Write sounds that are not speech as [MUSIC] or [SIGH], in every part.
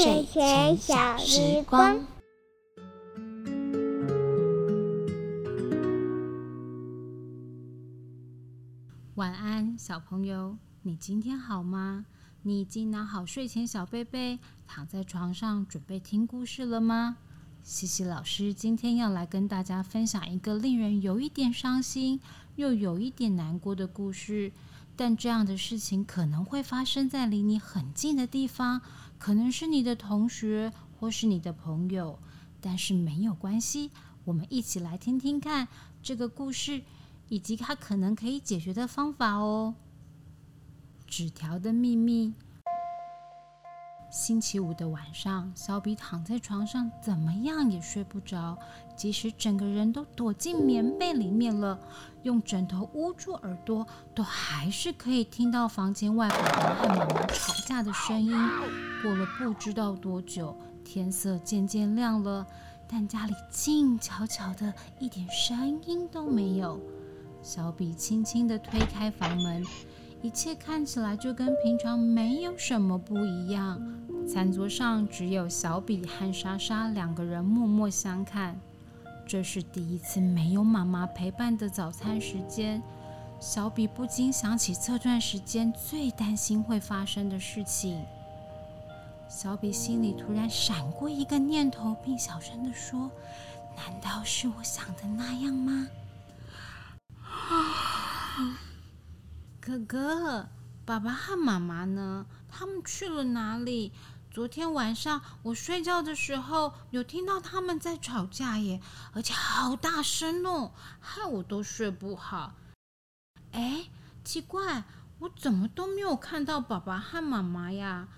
睡前小时光，晚安，小朋友，你今天好吗？你已经拿好睡前小被被，躺在床上准备听故事了吗？西西老师今天要来跟大家分享一个令人有一点伤心又有一点难过的故事。但这样的事情可能会发生在离你很近的地方，可能是你的同学或是你的朋友。但是没有关系，我们一起来听听看这个故事，以及它可能可以解决的方法哦。纸条的秘密。星期五的晚上，小比躺在床上，怎么样也睡不着。即使整个人都躲进棉被里面了，用枕头捂住耳朵，都还是可以听到房间外爸爸和妈妈吵架的声音。过了不知道多久，天色渐渐亮了，但家里静悄悄的，一点声音都没有。小比轻轻地推开房门。一切看起来就跟平常没有什么不一样。餐桌上只有小比和莎莎两个人默默相看。这是第一次没有妈妈陪伴的早餐时间，小比不禁想起这段时间最担心会发生的事情。小比心里突然闪过一个念头，并小声地说：“难道是我想的那样吗？”哥哥，爸爸和妈妈呢？他们去了哪里？昨天晚上我睡觉的时候有听到他们在吵架耶，而且好大声哦，害我都睡不好。哎，奇怪，我怎么都没有看到爸爸和妈妈呀？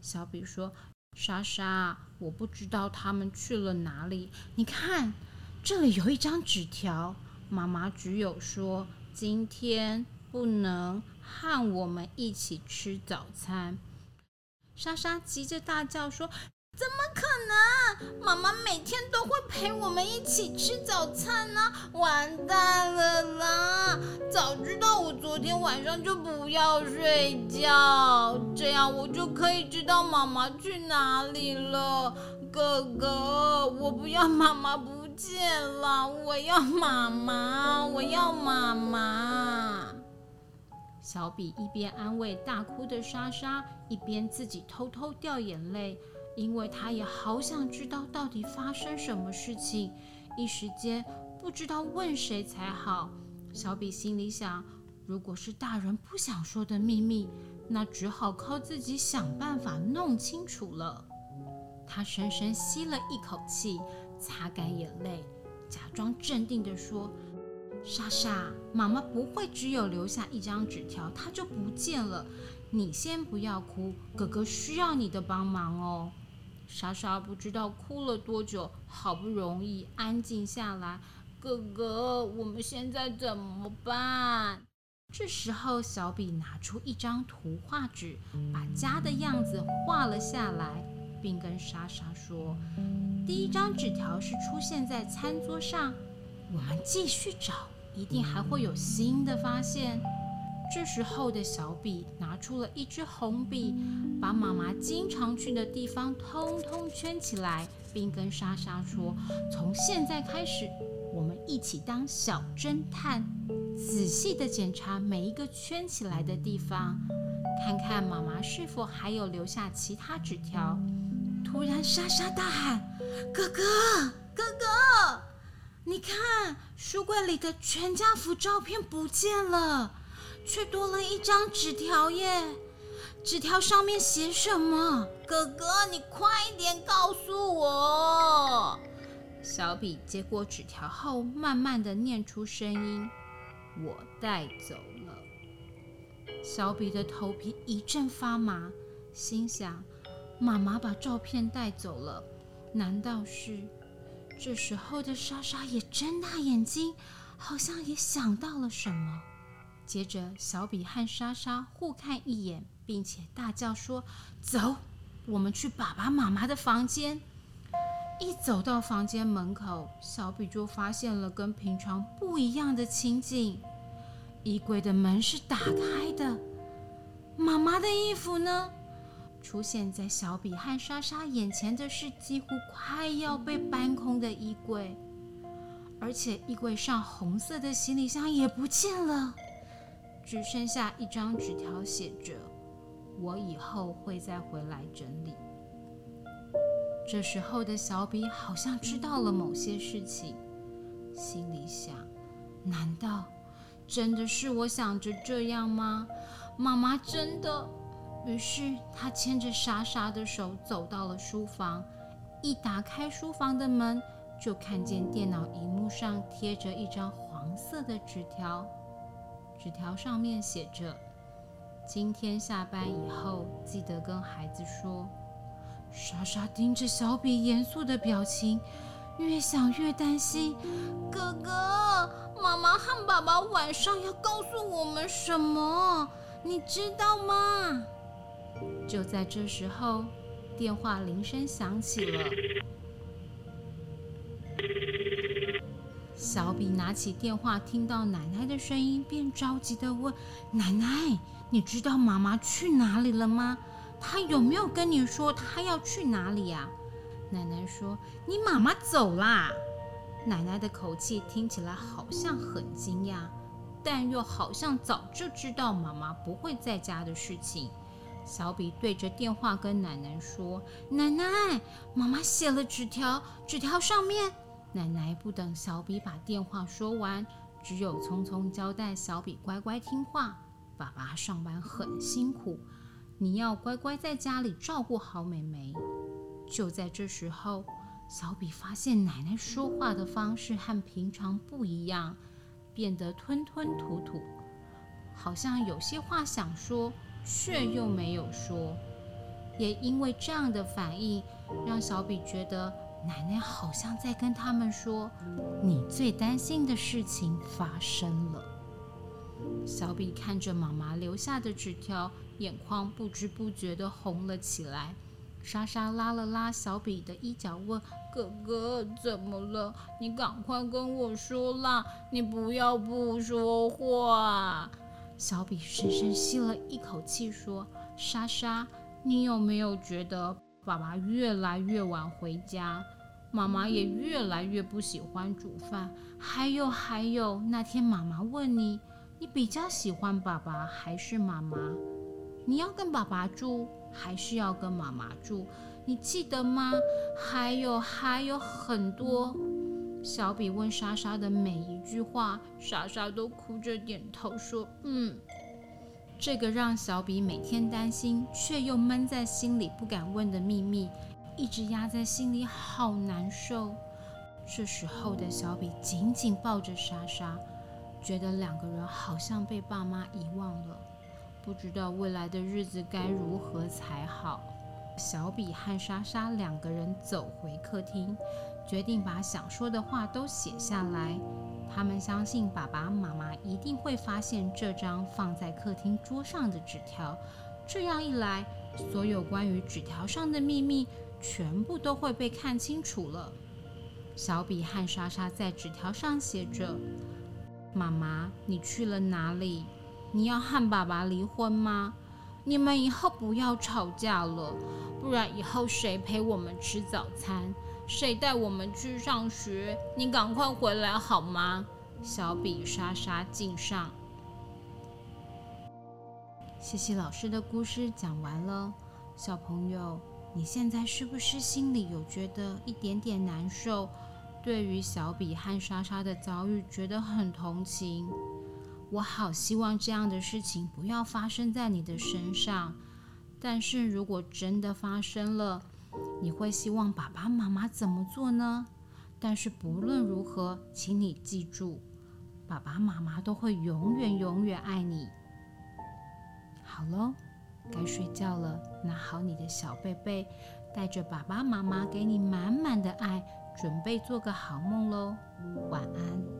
小比说：“莎莎，我不知道他们去了哪里。你看，这里有一张纸条，妈妈只有说今天。”不能和我们一起吃早餐。莎莎急着大叫说：“怎么可能？妈妈每天都会陪我们一起吃早餐呢！完蛋了啦！早知道我昨天晚上就不要睡觉，这样我就可以知道妈妈去哪里了。哥哥，我不要妈妈不见了，我要妈妈，我要妈妈。”小比一边安慰大哭的莎莎，一边自己偷偷掉眼泪，因为他也好想知道到底发生什么事情，一时间不知道问谁才好。小比心里想，如果是大人不想说的秘密，那只好靠自己想办法弄清楚了。他深深吸了一口气，擦干眼泪，假装镇定地说。莎莎，妈妈不会只有留下一张纸条，它就不见了。你先不要哭，哥哥需要你的帮忙哦。莎莎不知道哭了多久，好不容易安静下来。哥哥，我们现在怎么办？这时候，小比拿出一张图画纸，把家的样子画了下来，并跟莎莎说：“第一张纸条是出现在餐桌上，我们继续找。”一定还会有新的发现。这时候的小比拿出了一支红笔，把妈妈经常去的地方通通圈起来，并跟莎莎说：“从现在开始，我们一起当小侦探，仔细的检查每一个圈起来的地方，看看妈妈是否还有留下其他纸条。”突然，莎莎大喊：“哥哥，哥哥！”你看，书柜里的全家福照片不见了，却多了一张纸条耶！纸条上面写什么？哥哥，你快点告诉我！小比接过纸条后，慢慢的念出声音：“我带走了。”小比的头皮一阵发麻，心想：妈妈把照片带走了，难道是？这时候的莎莎也睁大眼睛，好像也想到了什么。接着，小比和莎莎互看一眼，并且大叫说：“走，我们去爸爸妈妈的房间。”一走到房间门口，小比就发现了跟平常不一样的情景：衣柜的门是打开的，妈妈的衣服呢？出现在小比和莎莎眼前的是几乎快要被搬空的衣柜，而且衣柜上红色的行李箱也不见了，只剩下一张纸条，写着：“我以后会再回来整理。”这时候的小比好像知道了某些事情，心里想：难道真的是我想着这样吗？妈妈真的？于是他牵着莎莎的手走到了书房，一打开书房的门，就看见电脑荧幕上贴着一张黄色的纸条，纸条上面写着：“今天下班以后，记得跟孩子说。”莎莎盯着小比严肃的表情，越想越担心。哥哥，妈妈和爸爸晚上要告诉我们什么？你知道吗？就在这时候，电话铃声响起了。小比拿起电话，听到奶奶的声音，便着急的问：“奶奶，你知道妈妈去哪里了吗？”她有没有跟你说她要去哪里呀？奶奶说：“你妈妈走啦。”奶奶的口气听起来好像很惊讶，但又好像早就知道妈妈不会在家的事情。小比对着电话跟奶奶说：“奶奶，妈妈写了纸条，纸条上面……”奶奶不等小比把电话说完，只有匆匆交代小比乖乖听话。爸爸上班很辛苦。你要乖乖在家里照顾好美美。就在这时候，小比发现奶奶说话的方式和平常不一样，变得吞吞吐吐，好像有些话想说却又没有说。也因为这样的反应，让小比觉得奶奶好像在跟他们说：“你最担心的事情发生了。”小比看着妈妈留下的纸条。眼眶不知不觉地红了起来。莎莎拉了拉小比的衣角，问：“哥哥怎么了？你赶快跟我说啦！你不要不说话。”小比深深吸了一口气，说：“莎莎，你有没有觉得爸爸越来越晚回家，妈妈也越来越不喜欢煮饭？还有还有，那天妈妈问你，你比较喜欢爸爸还是妈妈？”你要跟爸爸住，还是要跟妈妈住？你记得吗？还有还有很多。小比问莎莎的每一句话，莎莎都哭着点头说：“嗯。”这个让小比每天担心却又闷在心里不敢问的秘密，一直压在心里，好难受。这时候的小比紧紧抱着莎莎，觉得两个人好像被爸妈遗忘了。不知道未来的日子该如何才好。小比和莎莎两个人走回客厅，决定把想说的话都写下来。他们相信爸爸妈妈一定会发现这张放在客厅桌上的纸条。这样一来，所有关于纸条上的秘密全部都会被看清楚了。小比和莎莎在纸条上写着：“妈妈，你去了哪里？”你要和爸爸离婚吗？你们以后不要吵架了，不然以后谁陪我们吃早餐？谁带我们去上学？你赶快回来好吗？小比、莎莎敬上。谢谢老师的故事讲完了，小朋友，你现在是不是心里有觉得一点点难受？对于小比和莎莎的遭遇，觉得很同情。我好希望这样的事情不要发生在你的身上，但是如果真的发生了，你会希望爸爸妈妈怎么做呢？但是不论如何，请你记住，爸爸妈妈都会永远永远爱你。好喽，该睡觉了，拿好你的小被被，带着爸爸妈妈给你满满的爱，准备做个好梦喽，晚安。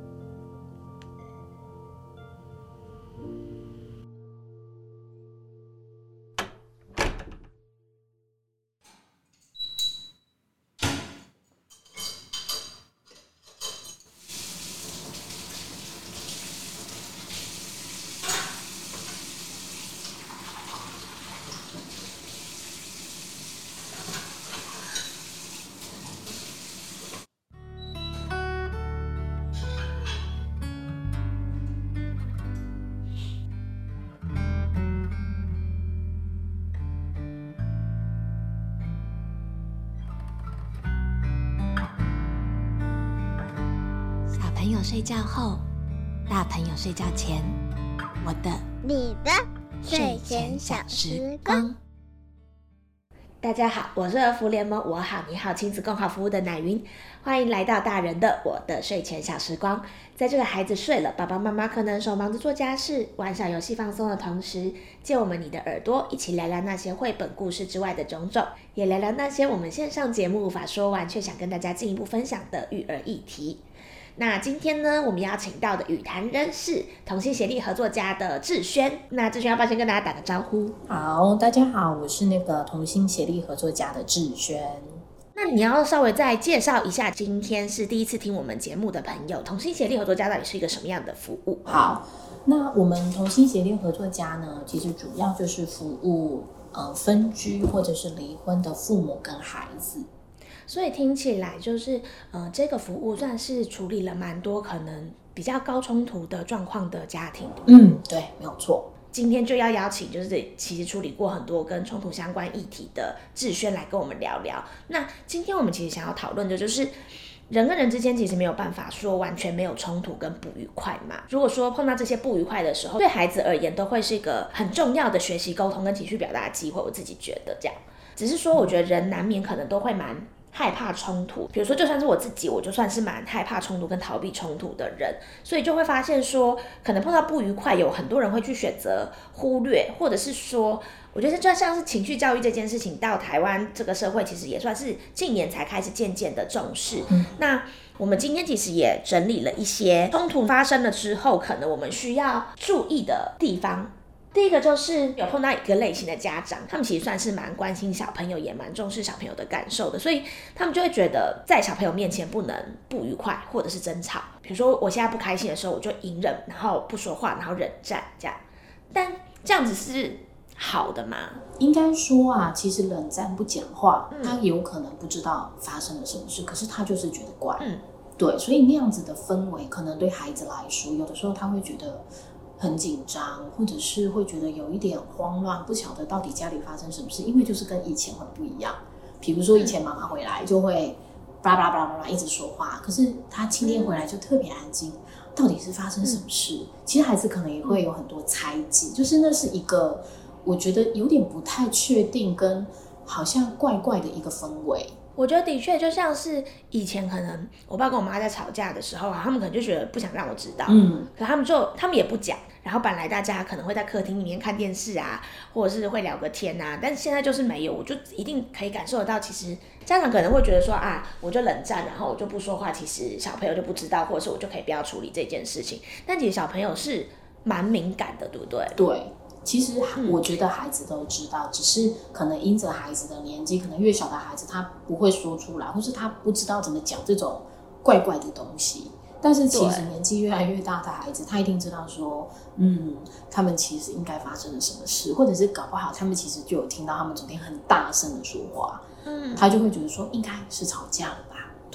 友睡觉后，大朋友睡觉前，我的、你的睡前小时光。大家好，我是儿福联盟我好你好亲子共好服务的奶云，欢迎来到大人的我的睡前小时光。在这个孩子睡了，爸爸妈妈可能手忙着做家事、玩小游戏放松的同时，借我们你的耳朵，一起聊聊那些绘本故事之外的种种，也聊聊那些我们线上节目无法说完却想跟大家进一步分享的育儿议题。那今天呢，我们邀请到的语坛人士、同心协力合作家的志轩。那志轩要不要先跟大家打个招呼？好，大家好，我是那个同心协力合作家的志轩。那你要稍微再介绍一下，今天是第一次听我们节目的朋友，同心协力合作家到底是一个什么样的服务？好，那我们同心协力合作家呢，其实主要就是服务呃分居或者是离婚的父母跟孩子。所以听起来就是，呃，这个服务算是处理了蛮多可能比较高冲突的状况的家庭。嗯，对，没有错。今天就要邀请，就是其实处理过很多跟冲突相关议题的志轩来跟我们聊聊。那今天我们其实想要讨论的就是，人跟人之间其实没有办法说完全没有冲突跟不愉快嘛。如果说碰到这些不愉快的时候，对孩子而言都会是一个很重要的学习沟通跟情绪表达的机会。我自己觉得这样，只是说我觉得人难免可能都会蛮。害怕冲突，比如说，就算是我自己，我就算是蛮害怕冲突跟逃避冲突的人，所以就会发现说，可能碰到不愉快，有很多人会去选择忽略，或者是说，我觉得就像是情绪教育这件事情，到台湾这个社会，其实也算是近年才开始渐渐的重视。那我们今天其实也整理了一些冲突发生了之后，可能我们需要注意的地方。第一个就是有碰到一个类型的家长，他们其实算是蛮关心小朋友，也蛮重视小朋友的感受的，所以他们就会觉得在小朋友面前不能不愉快或者是争吵。比如说我现在不开心的时候，我就隐忍，然后不说话，然后冷战这样。但这样子是好的吗？应该说啊，其实冷战不讲话，他有可能不知道发生了什么事，可是他就是觉得怪。嗯，对，所以那样子的氛围，可能对孩子来说，有的时候他会觉得。很紧张，或者是会觉得有一点慌乱，不晓得到底家里发生什么事，因为就是跟以前很不一样。比如说以前妈妈回来就会巴拉巴拉巴拉一直说话，可是她今天回来就特别安静，到底是发生什么事？其实孩子可能也会有很多猜忌，就是那是一个我觉得有点不太确定，跟好像怪怪的一个氛围。我觉得的确就像是以前可能我爸跟我妈在吵架的时候啊，他们可能就觉得不想让我知道，嗯，可他们就他们也不讲，然后本来大家可能会在客厅里面看电视啊，或者是会聊个天啊，但是现在就是没有，我就一定可以感受得到，其实家长可能会觉得说啊，我就冷战，然后我就不说话，其实小朋友就不知道，或者是我就可以不要处理这件事情，但其实小朋友是蛮敏感的，对不对？对。其实我觉得孩子都知道，只是可能因着孩子的年纪，可能越小的孩子他不会说出来，或是他不知道怎么讲这种怪怪的东西。但是其实年纪越来越大的孩子，他一定知道说，嗯，他们其实应该发生了什么事，或者是搞不好他们其实就有听到他们昨天很大声的说话，嗯，他就会觉得说应该是吵架了吧？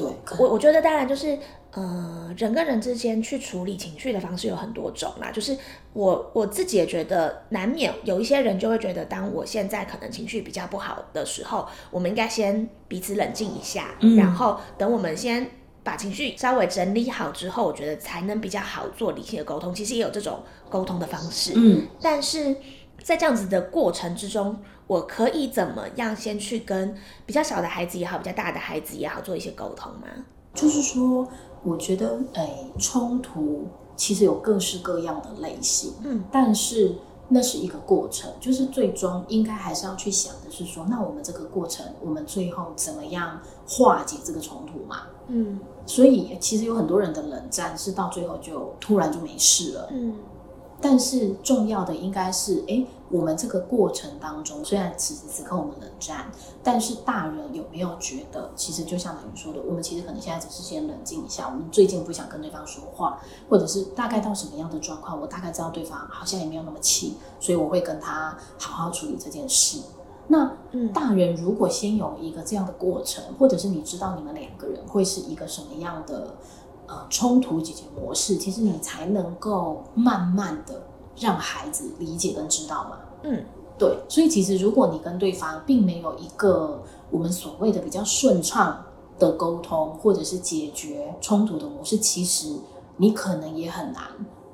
对，我我觉得当然就是。呃，人跟人之间去处理情绪的方式有很多种啦。就是我我自己也觉得，难免有一些人就会觉得，当我现在可能情绪比较不好的时候，我们应该先彼此冷静一下，然后等我们先把情绪稍微整理好之后，我觉得才能比较好做理性的沟通。其实也有这种沟通的方式，嗯，但是在这样子的过程之中，我可以怎么样先去跟比较小的孩子也好，比较大的孩子也好，做一些沟通吗？就是说。我觉得，哎，冲突其实有各式各样的类型，嗯，但是那是一个过程，就是最终应该还是要去想的是说，那我们这个过程，我们最后怎么样化解这个冲突嘛？嗯，所以其实有很多人的冷战是到最后就突然就没事了，嗯。但是重要的应该是，哎，我们这个过程当中，虽然此时此刻我们冷战，但是大人有没有觉得，其实就像你说的，我们其实可能现在只是先冷静一下，我们最近不想跟对方说话，或者是大概到什么样的状况，我大概知道对方好像也没有那么气，所以我会跟他好好处理这件事。那大人如果先有一个这样的过程，或者是你知道你们两个人会是一个什么样的？呃，冲突解决模式，其实你才能够慢慢的让孩子理解跟知道嘛。嗯，对。所以其实如果你跟对方并没有一个我们所谓的比较顺畅的沟通，或者是解决冲突的模式，其实你可能也很难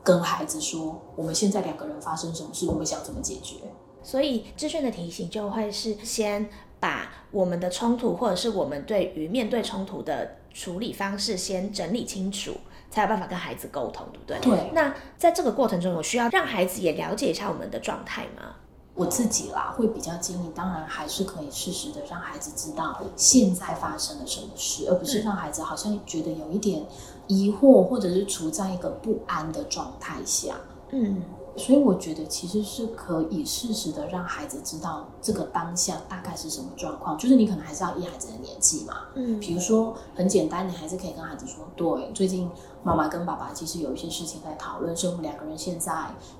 跟孩子说，我们现在两个人发生什么事，我们想怎么解决。所以志炫的提醒就会是先把我们的冲突，或者是我们对于面对冲突的处理方式先整理清楚，才有办法跟孩子沟通，对不对？对。那在这个过程中，有需要让孩子也了解一下我们的状态吗？我自己啦，会比较建议，当然还是可以适时的让孩子知道现在发生了什么事，而不是让孩子好像觉得有一点疑惑，或者是处在一个不安的状态下。嗯。所以我觉得其实是可以适时的让孩子知道这个当下大概是什么状况，就是你可能还是要依孩子的年纪嘛，嗯，比如说很简单，你还是可以跟孩子说，对，最近妈妈跟爸爸其实有一些事情在讨论，是我们两个人现在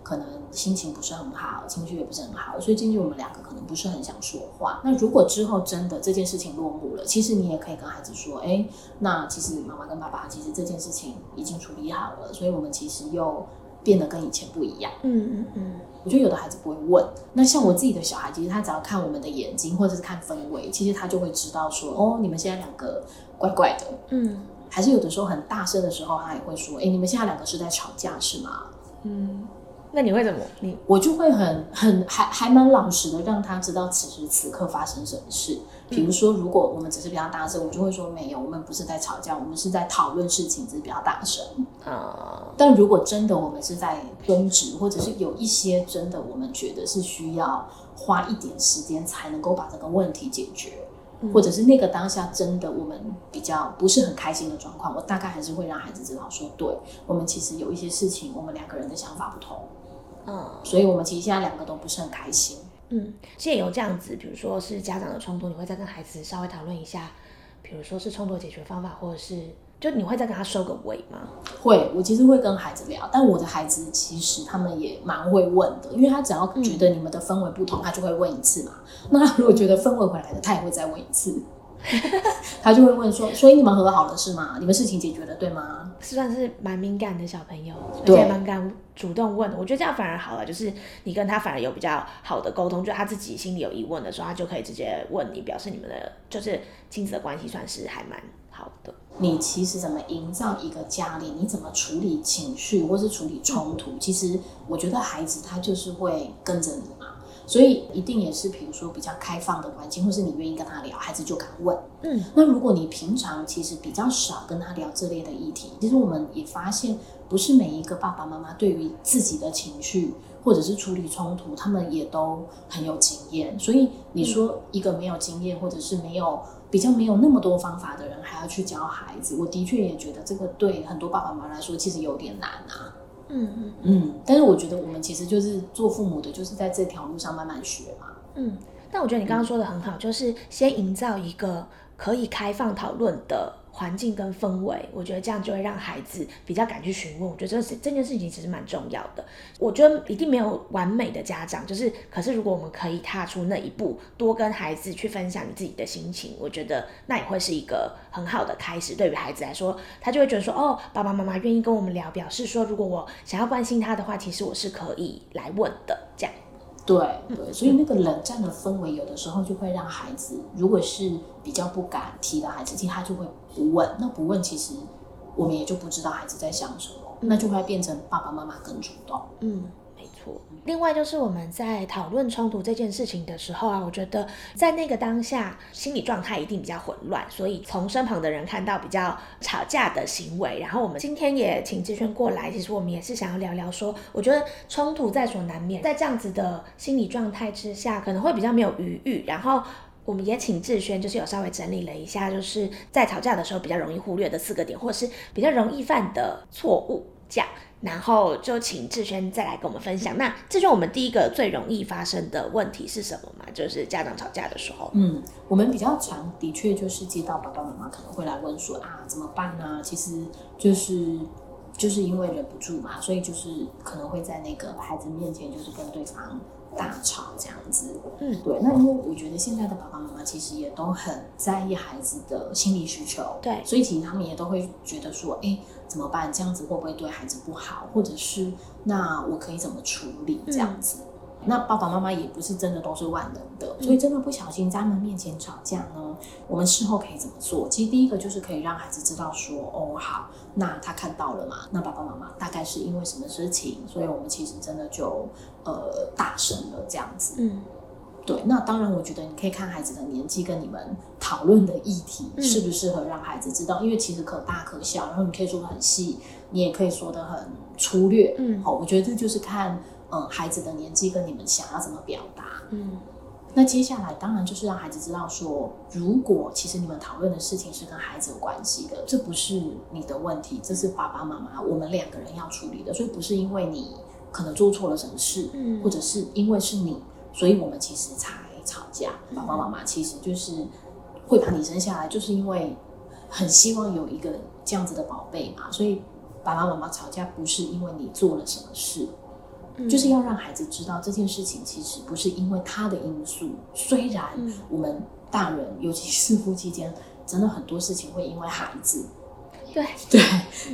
可能心情不是很好，情绪也不是很好，所以最近我们两个可能不是很想说话。那如果之后真的这件事情落幕了，其实你也可以跟孩子说，哎，那其实妈妈跟爸爸其实这件事情已经处理好了，所以我们其实又。变得跟以前不一样。嗯嗯嗯，我觉得有的孩子不会问。那像我自己的小孩，其实他只要看我们的眼睛，或者是看氛围，其实他就会知道说，哦，你们现在两个怪怪的。嗯，还是有的时候很大声的时候，他也会说，哎，你们现在两个是在吵架是吗？嗯。那你会怎么？你我就会很很还还蛮老实的，让他知道此时此刻发生什么事。比如说，如果我们只是比较大声，我就会说没有，我们不是在吵架，我们是在讨论事情，只是比较大声。啊！但如果真的我们是在争执，或者是有一些真的我们觉得是需要花一点时间才能够把这个问题解决，或者是那个当下真的我们比较不是很开心的状况，我大概还是会让孩子知道说，对我们其实有一些事情，我们两个人的想法不同。嗯，所以我们其实现在两个都不是很开心。嗯，借由这样子，比如说是家长的冲突，你会再跟孩子稍微讨论一下，比如说是冲突解决方法，或者是就你会再跟他收个尾吗？会，我其实会跟孩子聊，但我的孩子其实他们也蛮会问的，因为他只要觉得你们的氛围不同，他就会问一次嘛。那如果觉得氛围回来了，他也会再问一次。[LAUGHS] 他就会问说：“所以你们和好了是吗？你们事情解决了对吗？”算是蛮敏感的小朋友，而且蛮敢主动问。我觉得这样反而好了，就是你跟他反而有比较好的沟通，就他自己心里有疑问的时候，他就可以直接问你，表示你们的就是亲子的关系算是还蛮好的。你其实怎么营造一个家里，你怎么处理情绪或是处理冲突，其实我觉得孩子他就是会跟着你。所以一定也是，比如说比较开放的环境，或是你愿意跟他聊，孩子就敢问。嗯，那如果你平常其实比较少跟他聊这类的议题，其实我们也发现，不是每一个爸爸妈妈对于自己的情绪或者是处理冲突，他们也都很有经验。所以你说一个没有经验，或者是没有比较没有那么多方法的人，还要去教孩子，我的确也觉得这个对很多爸爸妈妈来说，其实有点难啊。嗯嗯嗯，但是我觉得我们其实就是做父母的，就是在这条路上慢慢学嘛。嗯，但我觉得你刚刚说的很好，就是先营造一个可以开放讨论的。环境跟氛围，我觉得这样就会让孩子比较敢去询问。我觉得这是这件事情其实蛮重要的。我觉得一定没有完美的家长，就是可是如果我们可以踏出那一步，多跟孩子去分享你自己的心情，我觉得那也会是一个很好的开始。对于孩子来说，他就会觉得说，哦，爸爸妈妈愿意跟我们聊，表示说，如果我想要关心他的话，其实我是可以来问的。这样。对对，所以那个冷战的氛围，有的时候就会让孩子，如果是比较不敢提的孩子，其实他就会不问。那不问，其实我们也就不知道孩子在想什么，那就会变成爸爸妈妈更主动。嗯。另外就是我们在讨论冲突这件事情的时候啊，我觉得在那个当下心理状态一定比较混乱，所以从身旁的人看到比较吵架的行为，然后我们今天也请志轩过来，其实我们也是想要聊聊说，我觉得冲突在所难免，在这样子的心理状态之下，可能会比较没有余裕，然后我们也请志轩就是有稍微整理了一下，就是在吵架的时候比较容易忽略的四个点，或者是比较容易犯的错误，这样。然后就请志轩再来跟我们分享。那志轩，我们第一个最容易发生的问题是什么嘛？就是家长吵架的时候。嗯，我们比较常的确就是接到爸爸妈妈可能会来问说啊，怎么办呢？其实就是就是因为忍不住嘛，所以就是可能会在那个孩子面前就是跟对方大吵这样子。嗯，对。那因为我觉得现在的爸爸妈妈其实也都很在意孩子的心理需求，对，所以其实他们也都会觉得说，哎。怎么办？这样子会不会对孩子不好？或者是那我可以怎么处理？这样子，那爸爸妈妈也不是真的都是万能的，所以真的不小心在他们面前吵架呢，我们事后可以怎么做？其实第一个就是可以让孩子知道说，哦，好，那他看到了嘛？那爸爸妈妈大概是因为什么事情？所以我们其实真的就呃大声了这样子。嗯，对。那当然，我觉得你可以看孩子的年纪跟你们讨论的议题嗯适不适合让孩子知道，因为其实可大可小，然后你可以说的很细，你也可以说的很粗略。嗯好，我觉得这就是看嗯孩子的年纪跟你们想要怎么表达。嗯那接下来当然就是让孩子知道说，如果其实你们讨论的事情是跟孩子有关系的，这不是你的问题，这是爸爸妈妈我们两个人要处理的，所以不是因为你可能做错了什么事，嗯或者是因为是你，所以我们其实才吵架。爸爸妈妈其实就是会把你生下来，就是因为很希望有一个这样子的宝贝嘛，所以爸爸妈妈吵架不是因为你做了什么事，嗯就是要让孩子知道这件事情其实不是因为他的因素，虽然嗯。我们大人，尤其是夫妻间，真的很多事情会因为孩子，对，[LAUGHS] 对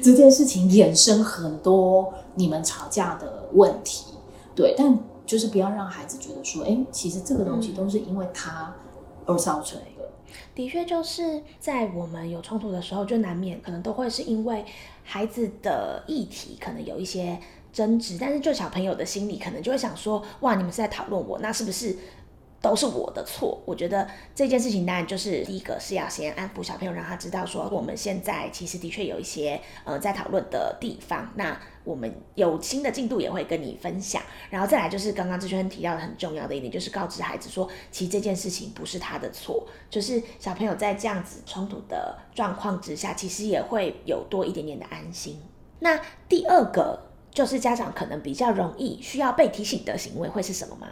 这件事情衍生很多你们吵架的问题，对，但就是不要让孩子觉得说，哎，其实这个东西都是因为他而造成的。的确就是在我们有冲突的时候，就难免可能都会是因为孩子的议题可能有一些争执，但是就小朋友的心里可能就会想说，哇，你们是在讨论我，那是不是？都是我的错，我觉得这件事情当然就是第一个是要先安抚小朋友，让他知道说我们现在其实的确有一些呃在讨论的地方，那我们有新的进度也会跟你分享，然后再来就是刚刚志轩提到的很重要的一点，就是告知孩子说，其实这件事情不是他的错，就是小朋友在这样子冲突的状况之下，其实也会有多一点点的安心。那第二个就是家长可能比较容易需要被提醒的行为会是什么吗？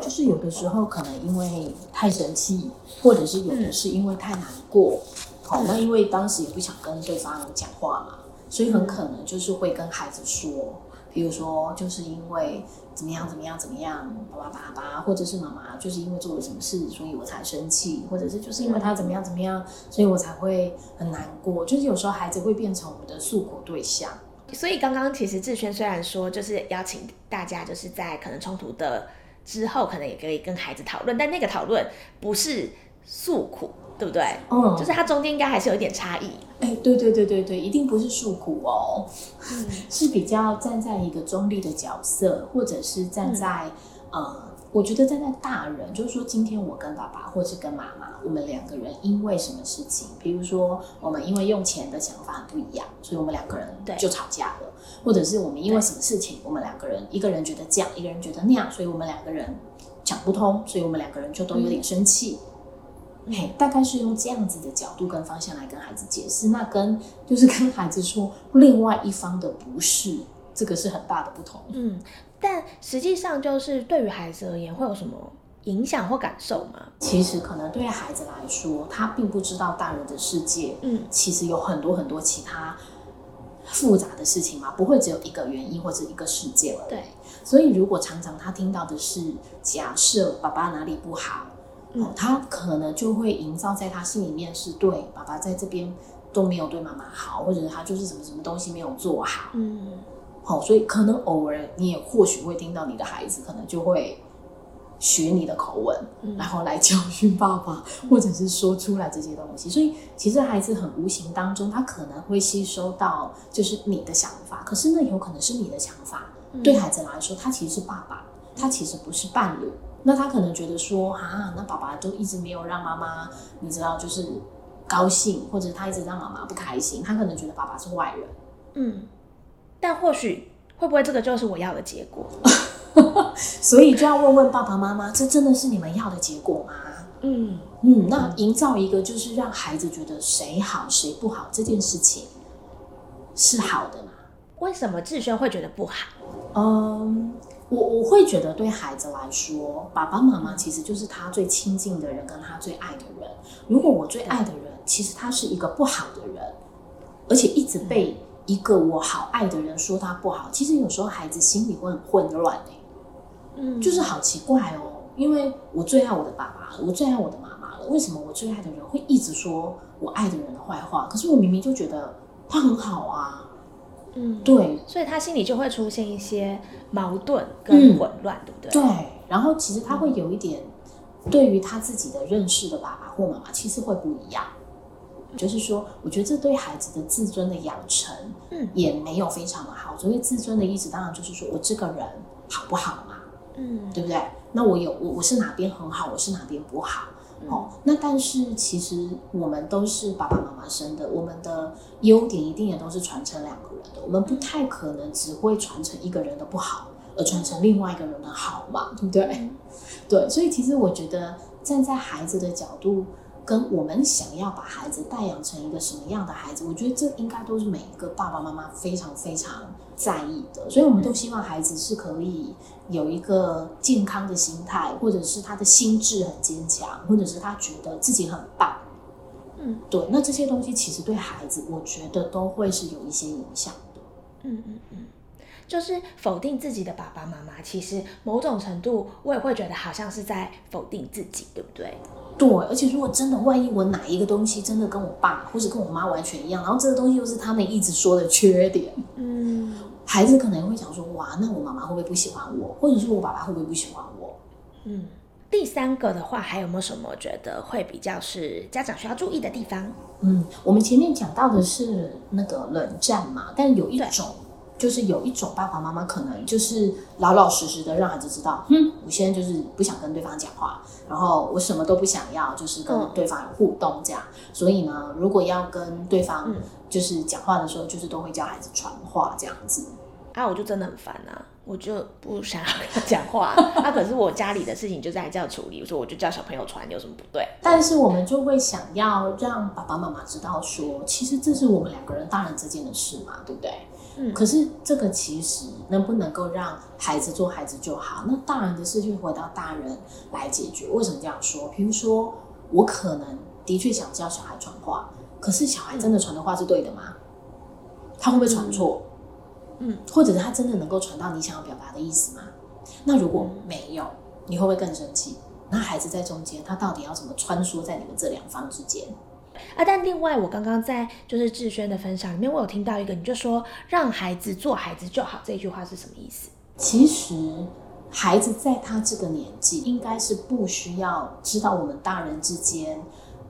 就是有的时候可能因为太生气，或者是有的是因为太难过，好、那因为当时也不想跟对方讲话嘛，所以很可能就是会跟孩子说，比如说就是因为怎么样怎么样怎么样，爸爸爸爸或者是妈妈就是因为做了什么事，所以我才生气，或者是就是因为他怎么样怎么样，所以我才会很难过。就是有时候孩子会变成我们的诉苦对象。所以刚刚其实志轩虽然说就是邀请大家就是在可能冲突的之后，可能也可以跟孩子讨论，但那个讨论不是诉苦，对不对？嗯就是它中间应该还是有一点差异。哎，对对对对对，一定不是诉苦哦，嗯 [LAUGHS] 是比较站在一个中立的角色，或者是站在、呃，我觉得站在大人，就是说今天我跟爸爸或是跟妈妈，我们两个人因为什么事情，比如说我们因为用钱的想法很不一样，所以我们两个人对就吵架了，或者是我们因为什么事情，我们两个人一个人觉得这样，一个人觉得那样，所以我们两个人讲不通，所以我们两个人就都有点生气。嘿，大概是用这样子的角度跟方向来跟孩子解释，那跟就是跟孩子说另外一方的不是，这个是很大的不同。嗯，但实际上就是对于孩子而言，会有什么影响或感受吗？其实可能对于孩子来说，他并不知道大人的世界，嗯其实有很多很多其他复杂的事情嘛，不会只有一个原因或者一个事件而已。对，所以如果常常他听到的是假设爸爸哪里不好，嗯哦，他可能就会营造在他心里面是对爸爸在这边都没有对妈妈好，或者他就是什么什么东西没有做好。嗯好、所以可能偶尔你也或许会听到你的孩子可能就会学你的口吻，嗯然后来教训爸爸，或者是说出来这些东西。所以其实孩子很无形当中，他可能会吸收到就是你的想法，可是那有可能是你的想法。嗯对孩子来说，他其实是爸爸，他其实不是伴侣。那他可能觉得说啊，那爸爸都一直没有让妈妈，你知道，就是高兴，或者他一直让妈妈不开心，他可能觉得爸爸是外人。嗯，但或许会不会这个就是我要的结果？[LAUGHS] 所以就要问问爸爸妈妈，这真的是你们要的结果吗？嗯嗯，那营造一个就是让孩子觉得谁好谁不好这件事情是好的吗？为什么志轩会觉得不好？嗯，我我会觉得对孩子来说，爸爸妈妈其实就是他最亲近的人，跟他最爱的人。如果我最爱的人，其实他是一个不好的人，而且一直被一个我好爱的人说他不好，其实有时候孩子心里会很混乱欸嗯就是好奇怪哦，因为我最爱我的爸爸，我最爱我的妈妈了，为什么我最爱的人会一直说我爱的人的坏话？可是我明明就觉得他很好啊，嗯，对所以他心里就会出现一些矛盾嗯跟混乱，对不对？对。然后其实他会有一点对于他自己的认识的爸爸或妈妈，其实会不一样。就是说，我觉得这对孩子的自尊的养成，嗯，也没有非常的好。所以自尊的意思，当然就是说我这个人好不好嘛，嗯，对不对？那我有我我是哪边很好，我是哪边不好，哦。那但是其实我们都是爸爸妈妈生的，我们的优点一定也都是传承两个人的，我们不太可能只会传承一个人的不好，而传承另外一个人的好嘛，对不对？对，所以其实我觉得站在孩子的角度。跟我们想要把孩子带养成一个什么样的孩子，我觉得这应该都是每一个爸爸妈妈非常非常在意的。所以，我们都希望孩子是可以有一个健康的心态，或者是他的心智很坚强，或者是他觉得自己很棒。嗯，对。那这些东西其实对孩子，我觉得都会是有一些影响的。嗯嗯嗯。就是否定自己的爸爸妈妈，其实某种程度我也会觉得好像是在否定自己，对不对？对，而且如果真的万一我哪一个东西真的跟我爸或者跟我妈完全一样，然后这个东西又是他们一直说的缺点，嗯，孩子可能会想说，哇，那我妈妈会不会不喜欢我，或者说我爸爸会不会不喜欢我？嗯，第三个的话，还有没有什么觉得会比较是家长需要注意的地方？嗯，我们前面讲到的是那个冷战嘛，但有一种。就是有一种爸爸妈妈可能就是老老实实的让孩子知道，嗯，我现在就是不想跟对方讲话，然后我什么都不想要，就是跟对方有互动这样。所以呢，如果要跟对方就是讲话的时候，就是都会教孩子传话这样子。啊，我就真的很烦啊，我就不想要跟他讲话。[LAUGHS] 啊，可是我家里的事情就在这样处理，我说我就叫小朋友传，有什么不对？但是我们就会想要让爸爸妈妈知道说，其实这是我们两个人大人之间的事嘛，对不对？嗯，可是这个其实能不能够让孩子做孩子就好？那大人的事情回到大人来解决。为什么这样说？比如说，我可能的确想教小孩传话，可是小孩真的传的话是对的吗？他会不会传错？嗯，或者是他真的能够传到你想要表达的意思吗？那如果没有，你会不会更生气？那孩子在中间，他到底要怎么穿梭在你们这两方之间？啊，但另外，我刚刚在就是志轩的分享里面，我有听到一个，你就说让孩子做孩子就好，这句话是什么意思？其实，孩子在他这个年纪，应该是不需要知道我们大人之间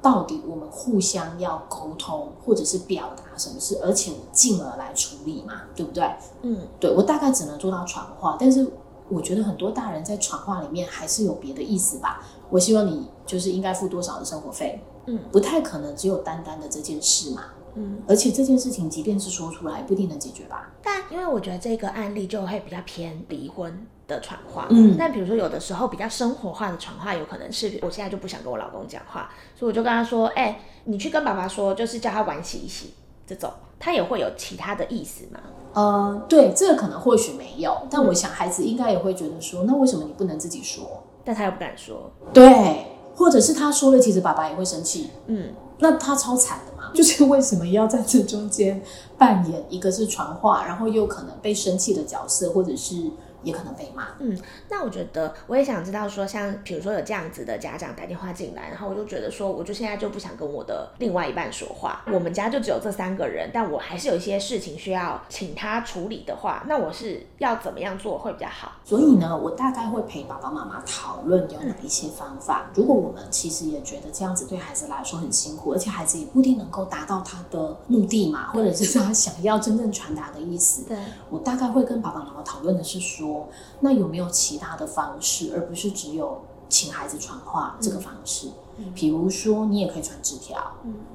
到底我们互相要沟通，或者是表达什么事，而且进而来处理嘛，对不对？嗯，对我大概只能做到传话，但是我觉得很多大人在传话里面还是有别的意思吧。我希望你就是应该付多少的生活费。嗯，不太可能只有单单的这件事嘛。嗯，而且这件事情即便是说出来，不一定能解决吧。但因为我觉得这个案例就会比较偏离婚的传话。嗯，但比如说有的时候比较生活化的传话，有可能是我现在就不想跟我老公讲话，所以我就跟他说：“哎，你去跟爸爸说，就是叫他玩洗一洗。”这种他也会有其他的意思吗？呃，对，这个可能或许没有，但我想孩子应该也会觉得说：“那为什么你不能自己说？”但他又不敢说。对。或者是他说了，其实爸爸也会生气。嗯，那他超惨的嘛，[LAUGHS] 就是为什么要在这中间扮演一个是传话，然后又可能被生气的角色，或者是。也可能被骂。嗯，那我觉得我也想知道说，像比如说有这样子的家长打电话进来，然后我就觉得说，我就现在就不想跟我的另外一半说话。我们家就只有这三个人，但我还是有一些事情需要请他处理的话，那我是要怎么样做会比较好？所以呢，我大概会陪爸爸妈妈讨论有哪一些方法。如果我们其实也觉得这样子对孩子来说很辛苦，而且孩子也不一定能够达到他的目的嘛，或者是他想要真正传达的意思。对，我大概会跟爸爸妈妈讨论的是说。那有没有其他的方式，而不是只有请孩子传话这个方式？比如说，你也可以传纸条，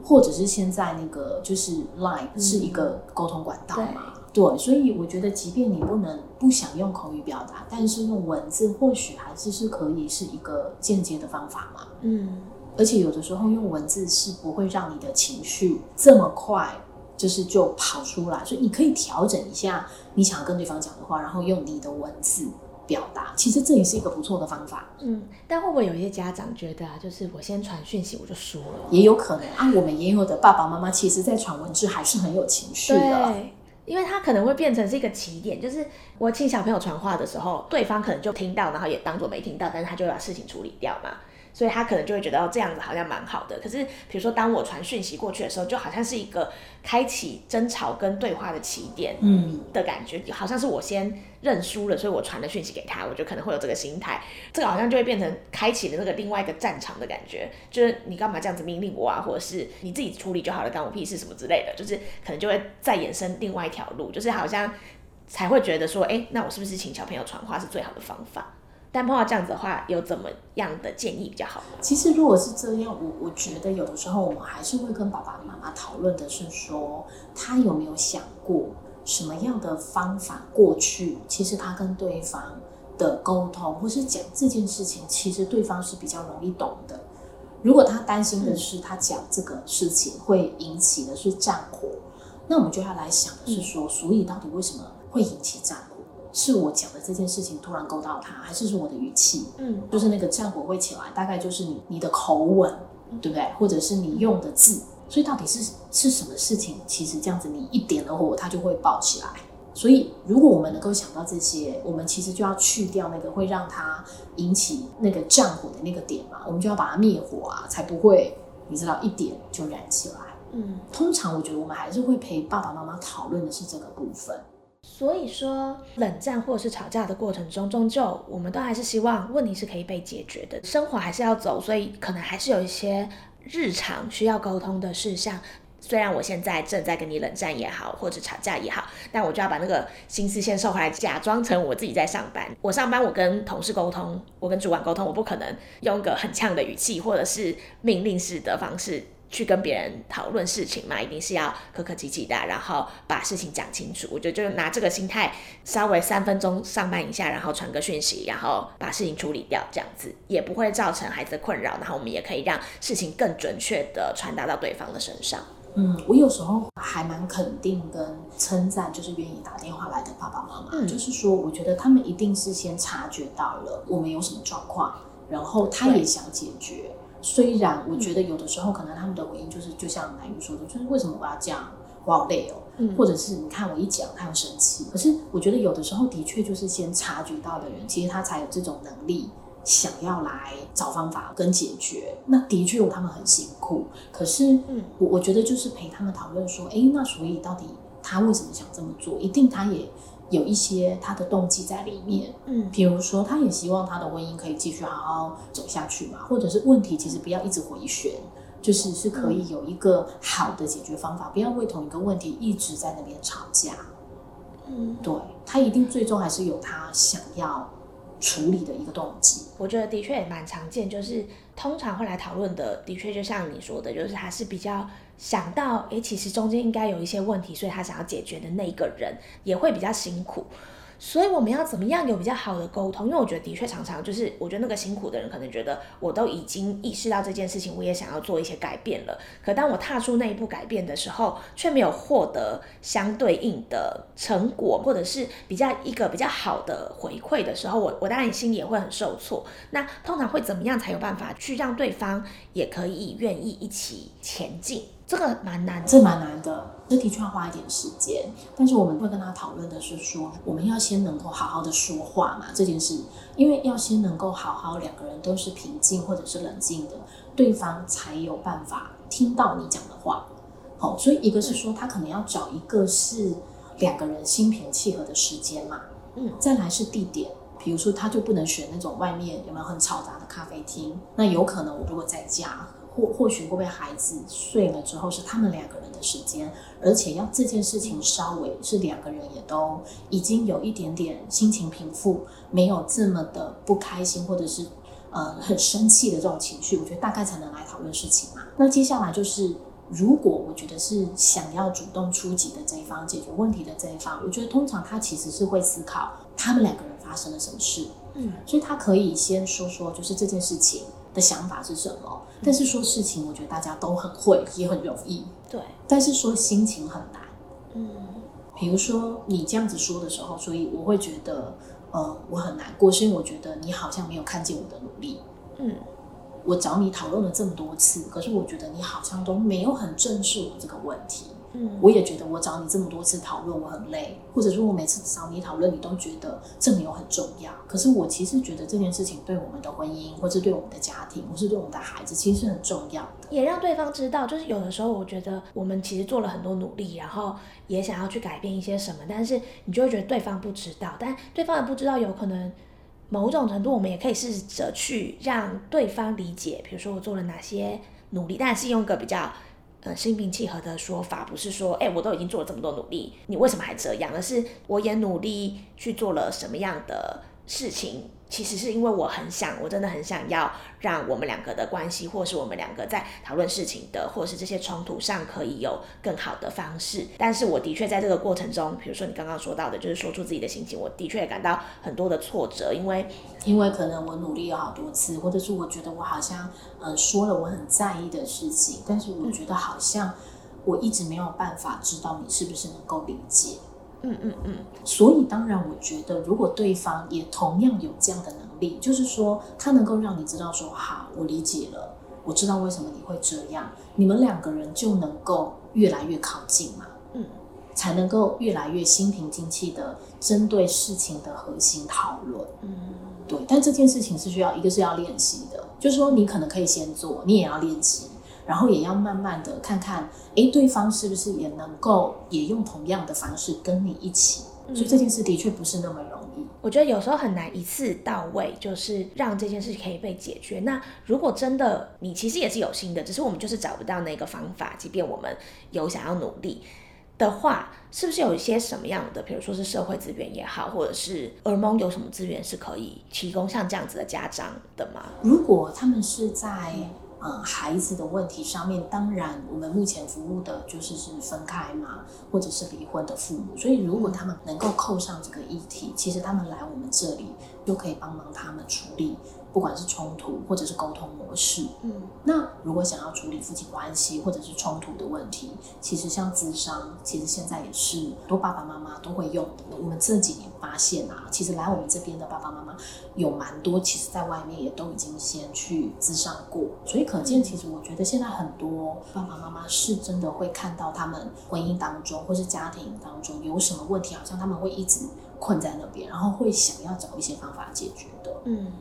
或者是现在那个就是 Line 是一个沟通管道嘛？对，所以我觉得，即便你不能不想用口语表达，但是用文字或许还是是可以是一个间接的方法嘛。嗯，而且有的时候用文字是不会让你的情绪这么快。就是就跑出来，所以你可以调整一下你想要跟对方讲的话，然后用你的文字表达。其实这也是一个不错的方法。嗯，但会不会有一些家长觉得啊，就是我先传讯息我就输了？也有可能啊，我们也有的爸爸妈妈其实在传文字还是很有情绪的。对，因为他可能会变成是一个起点，就是我请小朋友传话的时候，对方可能就听到，然后也当做没听到，但是他就把事情处理掉嘛。所以他可能就会觉得哦这样子好像蛮好的。可是比如说当我传讯息过去的时候，就好像是一个开启争吵跟对话的起点，嗯的感觉，好像是我先认输了，所以我传了讯息给他，我就可能会有这个心态，这个好像就会变成开启了那个另外一个战场的感觉，就是你干嘛这样子命令我啊，或者是你自己处理就好了，当我屁事什么之类的，就是可能就会再延伸另外一条路，就是好像才会觉得说，哎，那我是不是请小朋友传话是最好的方法？但碰到这样子的话，有怎么样的建议比较好？其实如果是这样，我我觉得有的时候我们还是会跟爸爸妈妈讨论的是说，他有没有想过什么样的方法过去，其实他跟对方的沟通或是讲这件事情，其实对方是比较容易懂的。如果他担心的是他讲这个事情会引起的是战火，那我们就要来想的是说，所以到底为什么会引起战火？是我讲的这件事情突然勾到他，还是说我的语气？嗯，就是那个战火会起来，大概就是你你的口吻，对不对？或者是你用的字，所以到底是是什么事情？其实这样子，你一点了火，它就会爆起来。所以如果我们能够想到这些，我们其实就要去掉那个会让它引起那个战火的那个点嘛，我们就要把它灭火啊，才不会你知道一点就燃起来。嗯，通常我觉得我们还是会陪爸爸妈妈讨论的是这个部分。所以说，冷战或者是吵架的过程中，终究我们都还是希望问题是可以被解决的，生活还是要走，所以可能还是有一些日常需要沟通的事项。虽然我现在正在跟你冷战也好，或者吵架也好，但我就要把那个心思先收回来，假装成我自己在上班。我上班，我跟同事沟通，我跟主管沟通，我不可能用一个很呛的语气，或者是命令式的方式。去跟别人讨论事情嘛，一定是要客客气气的，然后把事情讲清楚。我觉得就拿这个心态，稍微三分钟上班一下，然后传个讯息，然后把事情处理掉，这样子也不会造成孩子的困扰。然后我们也可以让事情更准确的传达到对方的身上。嗯，我有时候还蛮肯定跟称赞，就是愿意打电话来的爸爸妈妈，就是说，我觉得他们一定是先察觉到了我们有什么状况，然后他也想解决。虽然我觉得有的时候可能他们的回应就是，就像南玉说的，就是为什么我要这样，我好累哦，或者是你看我一讲他要生气。可是我觉得有的时候的确就是先察觉到的人，其实他才有这种能力想要来找方法跟解决。那的确他们很辛苦，可是嗯，我我觉得就是陪他们讨论说，哎，那所以到底他为什么想这么做？一定他也。有一些他的动机在里面，嗯，比如说他也希望他的婚姻可以继续好好走下去嘛，或者是问题其实不要一直回旋，就是是可以有一个好的解决方法，不要为同一个问题一直在那边吵架，嗯，对他一定最终还是有他想要处理的一个动机。我觉得的确也蛮常见，就是通常会来讨论的，的确就像你说的，就是还是比较。想到，诶，其实中间应该有一些问题，所以他想要解决的那个人也会比较辛苦。所以我们要怎么样有比较好的沟通？因为我觉得的确常常就是，我觉得那个辛苦的人可能觉得我都已经意识到这件事情，我也想要做一些改变了。可当我踏出那一步改变的时候，却没有获得相对应的成果，或者是比较一个比较好的回馈的时候，我我当然心里也会很受挫。那通常会怎么样才有办法去让对方也可以愿意一起前进？这个蛮难，这蛮难的，这的确要花一点时间。但是我们会跟他讨论的是说，我们要先能够好好的说话嘛，这件事，因为要先能够好好两个人都是平静或者是冷静的，对方才有办法听到你讲的话。好，所以一个是说他可能要找一个是两个人心平气和的时间嘛，嗯，再来是地点，比如说他就不能选那种外面有没有很嘈杂的咖啡厅，那有可能我如果在家。或或许会不会孩子睡了之后是他们两个人的时间，而且要这件事情稍微是两个人也都已经有一点点心情平复，没有这么的不开心或者是呃很生气的这种情绪，我觉得大概才能来讨论事情嘛。那接下来就是，如果我觉得是想要主动出击的这一方解决问题的这一方，我觉得通常他其实是会思考他们两个人发生了什么事，嗯，所以他可以先说说就是这件事情。的想法是什么？但是说事情，我觉得大家都很会，也很容易。对，但是说心情很难。嗯，比如说你这样子说的时候，所以我会觉得，呃，我很难过，是因为我觉得你好像没有看见我的努力。嗯，我找你讨论了这么多次，可是我觉得你好像都没有很正视我这个问题。嗯，我也觉得我找你这么多次讨论我很累，或者说我每次找你讨论你都觉得这没有很重要。可是我其实觉得这件事情对我们的婚姻，或者对我们的家庭，或是对我们的孩子，其实是很重要的。也让对方知道，就是有的时候我觉得我们其实做了很多努力，然后也想要去改变一些什么，但是你就会觉得对方不知道，但对方也不知道，有可能某种程度我们也可以试着去让对方理解，比如说我做了哪些努力，但是用一个比较。呃，心平气和的说法，不是说，哎，我都已经做了这么多努力，你为什么还这样？而是我也努力去做了什么样的事情。其实是因为我很想，我真的很想要让我们两个的关系，或是我们两个在讨论事情的，或是这些冲突上，可以有更好的方式。但是我的确在这个过程中，比如说你刚刚说到的，就是说出自己的心情，我的确感到很多的挫折，因为因为可能我努力了好多次，或者是我觉得我好像呃说了我很在意的事情，但是我觉得好像我一直没有办法知道你是不是能够理解。嗯嗯嗯，所以当然，我觉得如果对方也同样有这样的能力，就是说他能够让你知道说，好，我理解了，我知道为什么你会这样，你们两个人就能够越来越靠近嘛，嗯，才能够越来越心平气和的针对事情的核心讨论，嗯，对。但这件事情是需要一个是要练习的，就是说你可能可以先做，你也要练习。然后也要慢慢的看看，哎，对方是不是也能够也用同样的方式跟你一起？所以这件事的确不是那么容易。我觉得有时候很难一次到位，就是让这件事可以被解决。那如果真的你其实也是有心的，只是我们就是找不到那个方法，即便我们有想要努力的话，是不是有一些什么样的，比如说是社会资源也好，或者是耳蒙有什么资源是可以提供像这样子的家长的吗？如果他们是在。嗯，孩子的问题上面，当然我们目前服务的就是是分开嘛，或者是离婚的父母。所以，如果他们能够扣上这个议题，其实他们来我们这里就可以帮忙他们处理。不管是冲突或者是沟通模式，嗯，那如果想要处理夫妻关系或者是冲突的问题，其实像智商，其实现在也是多爸爸妈妈都会用的。我们这几年发现啊，其实来我们这边的爸爸妈妈有蛮多，其实在外面也都已经先去智商过，所以可见，其实我觉得现在很多爸爸妈妈是真的会看到他们婚姻当中或是家庭当中有什么问题，好像他们会一直困在那边，然后会想要找一些方法解决的，嗯。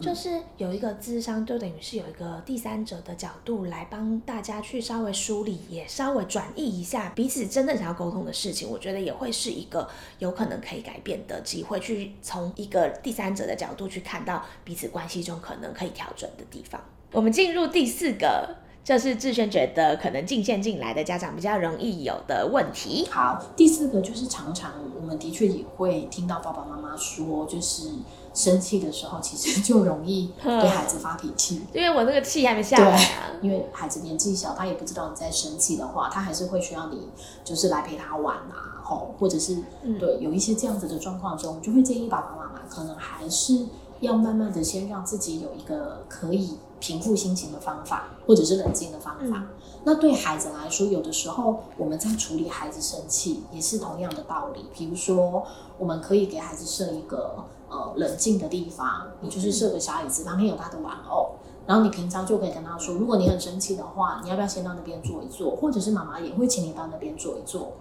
就是有一个智商，就等于是有一个第三者的角度来帮大家去稍微梳理，也稍微转移一下彼此真正想要沟通的事情。我觉得也会是一个有可能可以改变的机会，去从一个第三者的角度去看到彼此关系中可能可以调整的地方。我们进入第四个，就是志轩觉得可能进线进来的家长比较容易有的问题。好，第四个就是常常我们的确也会听到爸爸妈妈说，就是。生气的时候，其实就容易 [LAUGHS] 对孩子发脾气。因为我那个气还没下来啊。因为孩子年纪小，他也不知道你在生气的话，他还是会需要你，就是来陪他玩啊，吼，或者是对有一些这样子的状况中，就会建议爸爸妈妈可能还是要慢慢的先让自己有一个可以平复心情的方法，或者是冷静的方法。那对孩子来说，有的时候我们在处理孩子生气也是同样的道理。比如说，我们可以给孩子设一个。呃，冷静的地方，你就是设个小椅子，旁边有他的玩偶，然后你平常就可以跟他说，如果你很生气的话，你要不要先到那边坐一坐，或者是妈妈也会请你到那边坐一坐，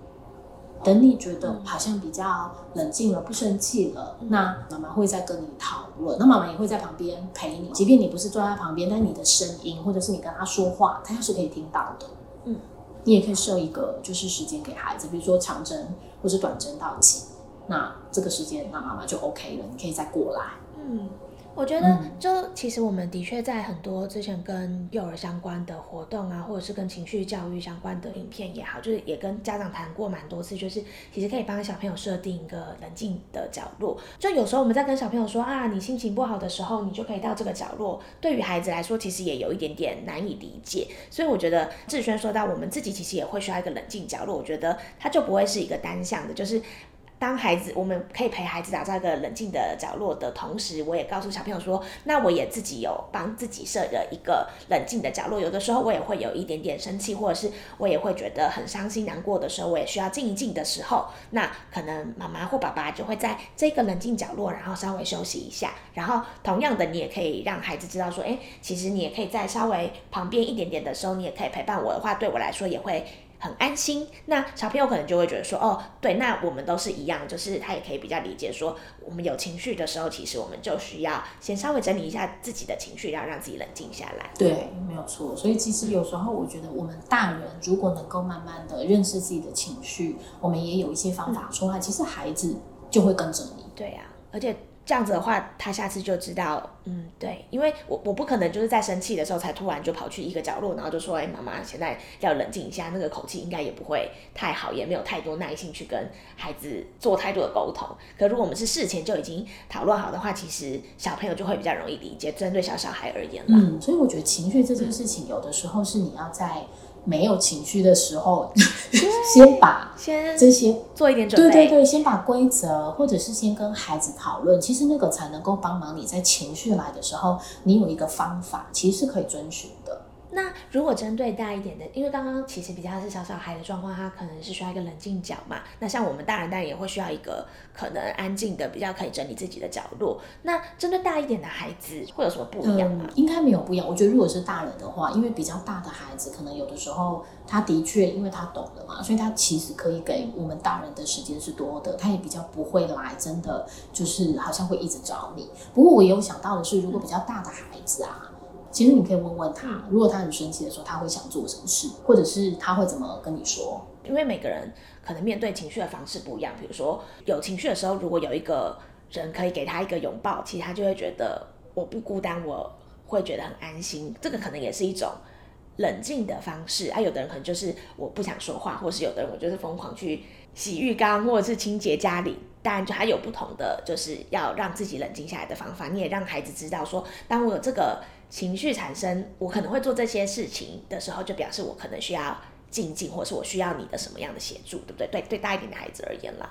等你觉得好像比较冷静了，不生气了，那妈妈会再跟你讨论，那妈妈也会在旁边陪你，即便你不是坐在旁边，但你的声音或者是你跟他说话，他是可以听到的。嗯，你也可以设一个就是时间给孩子，比如说长针或者短针到几。那这个时间，那妈妈就 OK 了，你可以再过来。嗯。我觉得，就其实我们的确在很多之前跟幼儿相关的活动啊，或者是跟情绪教育相关的影片也好，就是也跟家长谈过蛮多次，就是其实可以帮小朋友设定一个冷静的角落。就有时候我们在跟小朋友说啊，你心情不好的时候，你就可以到这个角落。对于孩子来说，其实也有一点点难以理解。所以我觉得志轩说到我们自己其实也会需要一个冷静角落，我觉得它就不会是一个单向的，就是。当孩子，我们可以陪孩子打造一个冷静的角落的同时，我也告诉小朋友说，那我也自己有帮自己设了一个冷静的角落。有的时候我也会有一点点生气，或者是我也会觉得很伤心难过的时候，我也需要静一静的时候，那可能妈妈或爸爸就会在这个冷静角落，然后稍微休息一下。然后同样的，你也可以让孩子知道说，哎，其实你也可以在稍微旁边一点点的时候，你也可以陪伴我的话，对我来说也会。很安心。那小朋友可能就会觉得说，哦，对，那我们都是一样，就是他也可以比较理解说，我们有情绪的时候，其实我们就需要先稍微整理一下自己的情绪，然后让自己冷静下来。对，没有错。所以其实有时候我觉得，我们大人如果能够慢慢的认识自己的情绪，我们也有一些方法出来，其实孩子就会跟着你。对呀，而且。这样子的话，他下次就知道，嗯，对，因为我我不可能就是在生气的时候才突然就跑去一个角落，然后就说，哎，妈妈现在要冷静一下，那个口气应该也不会太好，也没有太多耐心去跟孩子做太多的沟通。可如果我们是事前就已经讨论好的话，其实小朋友就会比较容易理解。针对小小孩而言，嗯，所以我觉得情绪这件事情，有的时候是你要在。没有情绪的时候，[LAUGHS] 先把先这些做一点准备。对对对，先把规则，或者是先跟孩子讨论，其实那个才能够帮忙你在情绪来的时候，你有一个方法，其实是可以遵循的。那如果针对大一点的，因为刚刚其实比较是小小孩的状况，他可能是需要一个冷静角嘛。那像我们大人当然也会需要一个可能安静的、比较可以整理自己的角落。那针对大一点的孩子会有什么不一样吗？应该没有不一样。我觉得如果是大人的话，因为比较大的孩子，可能有的时候他的确因为他懂了嘛，所以他其实可以给我们大人的时间是多的，他也比较不会来真的就是好像会一直找你。不过我也有想到的是，如果比较大的孩子啊。其实你可以问问他，如果他很生气的时候，他会想做什么事，或者是他会怎么跟你说？因为每个人可能面对情绪的方式不一样。比如说有情绪的时候，如果有一个人可以给他一个拥抱，其实他就会觉得我不孤单，我会觉得很安心。这个可能也是一种冷静的方式。啊，有的人可能就是我不想说话，或是有的人我就是疯狂去洗浴缸，或者是清洁家里。当然，就还有不同的，就是要让自己冷静下来的方法。你也让孩子知道说，当我有这个。情绪产生，我可能会做这些事情的时候，就表示我可能需要静静，或者是我需要你的什么样的协助，对不对？对对，大一点的孩子而言啦。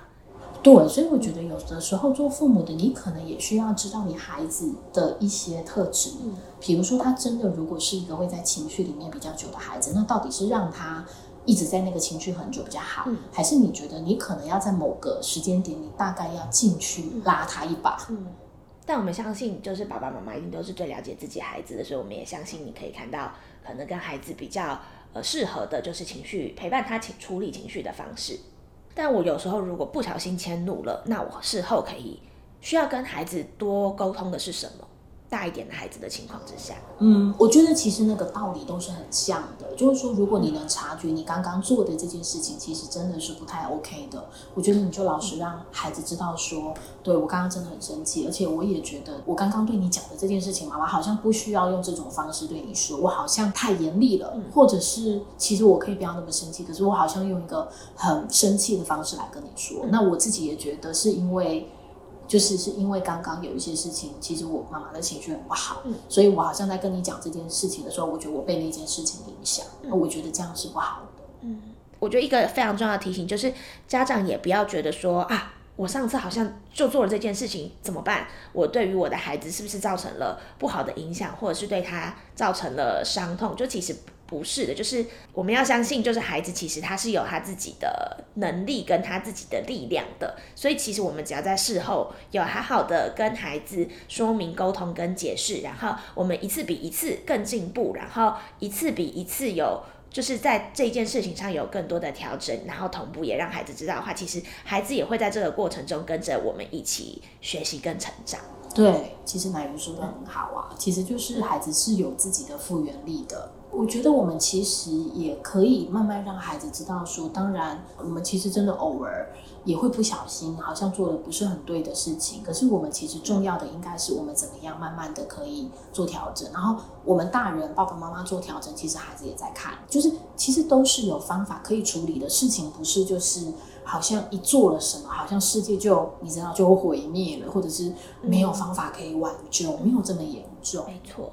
对，所以我觉得有的时候做父母的，你可能也需要知道你孩子的一些特质。嗯，比如说他真的如果是一个会在情绪里面比较久的孩子，那到底是让他一直在那个情绪很久比较好，还是你觉得你可能要在某个时间点，你大概要进去拉他一把？嗯。但我们相信，就是爸爸妈妈一定都是最了解自己孩子的，所以我们也相信你可以看到可能跟孩子比较呃适合的，就是情绪陪伴他情处理情绪的方式。但我有时候如果不小心迁怒了，那我事后可以需要跟孩子多沟通的是什么？大一点的孩子的情况之下，嗯，我觉得其实那个道理都是很像的。就是说，如果你能察觉你刚刚做的这件事情，其实真的是不太 OK 的，我觉得你就老实让孩子知道说，对我刚刚真的很生气，而且我也觉得我刚刚对你讲的这件事情，妈妈好像不需要用这种方式对你说，我好像太严厉了，或者是其实我可以不要那么生气，可是我好像用一个很生气的方式来跟你说。那我自己也觉得是因为。就是是因为刚刚有一些事情，其实我妈妈的情绪很不好，所以我好像在跟你讲这件事情的时候，我觉得我被那件事情影响，那我觉得这样是不好的。嗯，我觉得一个非常重要的提醒就是，家长也不要觉得说啊，我上次好像就做了这件事情，怎么办？我对于我的孩子是不是造成了不好的影响，或者是对他造成了伤痛？就其实。不是的，就是我们要相信，就是孩子其实他是有他自己的能力跟他自己的力量的，所以其实我们只要在事后有好好的跟孩子说明、沟通跟解释，然后我们一次比一次更进步，然后一次比一次有就是在这件事情上有更多的调整，然后同步也让孩子知道的话，其实孩子也会在这个过程中跟着我们一起学习跟成长。对，其实奶云说的很好啊，其实就是孩子是有自己的复原力的。我觉得我们其实也可以慢慢让孩子知道，说当然我们其实真的偶尔也会不小心，好像做的不是很对的事情。可是我们其实重要的应该是我们怎么样慢慢的可以做调整，然后我们大人爸爸妈妈做调整，其实孩子也在看，就是其实都是有方法可以处理的事情，不是就是好像一做了什么，好像世界就你知道就毁灭了，或者是没有方法可以挽救，没有这么严重。没错。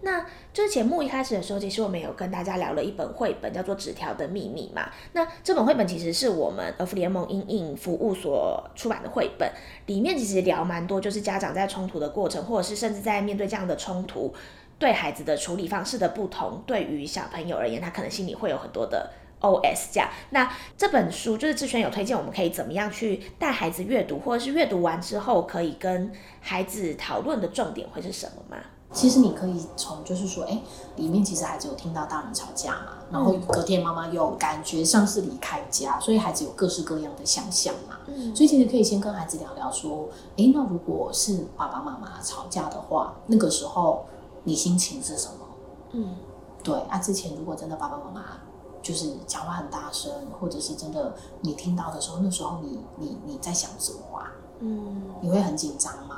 那就是节目一开始的时候，其实我们有跟大家聊了一本绘本，叫做《纸条的秘密》嘛。那这本绘本其实是我们儿福联盟英印服务所出版的绘本，里面其实聊蛮多，就是家长在冲突的过程，或者是甚至在面对这样的冲突，对孩子的处理方式的不同，对于小朋友而言，他可能心里会有很多的 OS 这样。那这本书就是志轩有推荐，我们可以怎么样去带孩子阅读，或者是阅读完之后可以跟孩子讨论的重点会是什么吗？其实你可以从就是说，哎，里面其实孩子有听到大人吵架嘛，然后隔天妈妈又感觉像是离开家，所以孩子有各式各样的想象嘛。嗯，所以其实可以先跟孩子聊聊说，哎，那如果是爸爸妈妈吵架的话，那个时候你心情是什么？嗯，对啊，之前如果真的爸爸妈妈就是讲话很大声，或者是真的你听到的时候，那时候你你你在想什么啊？嗯，你会很紧张吗？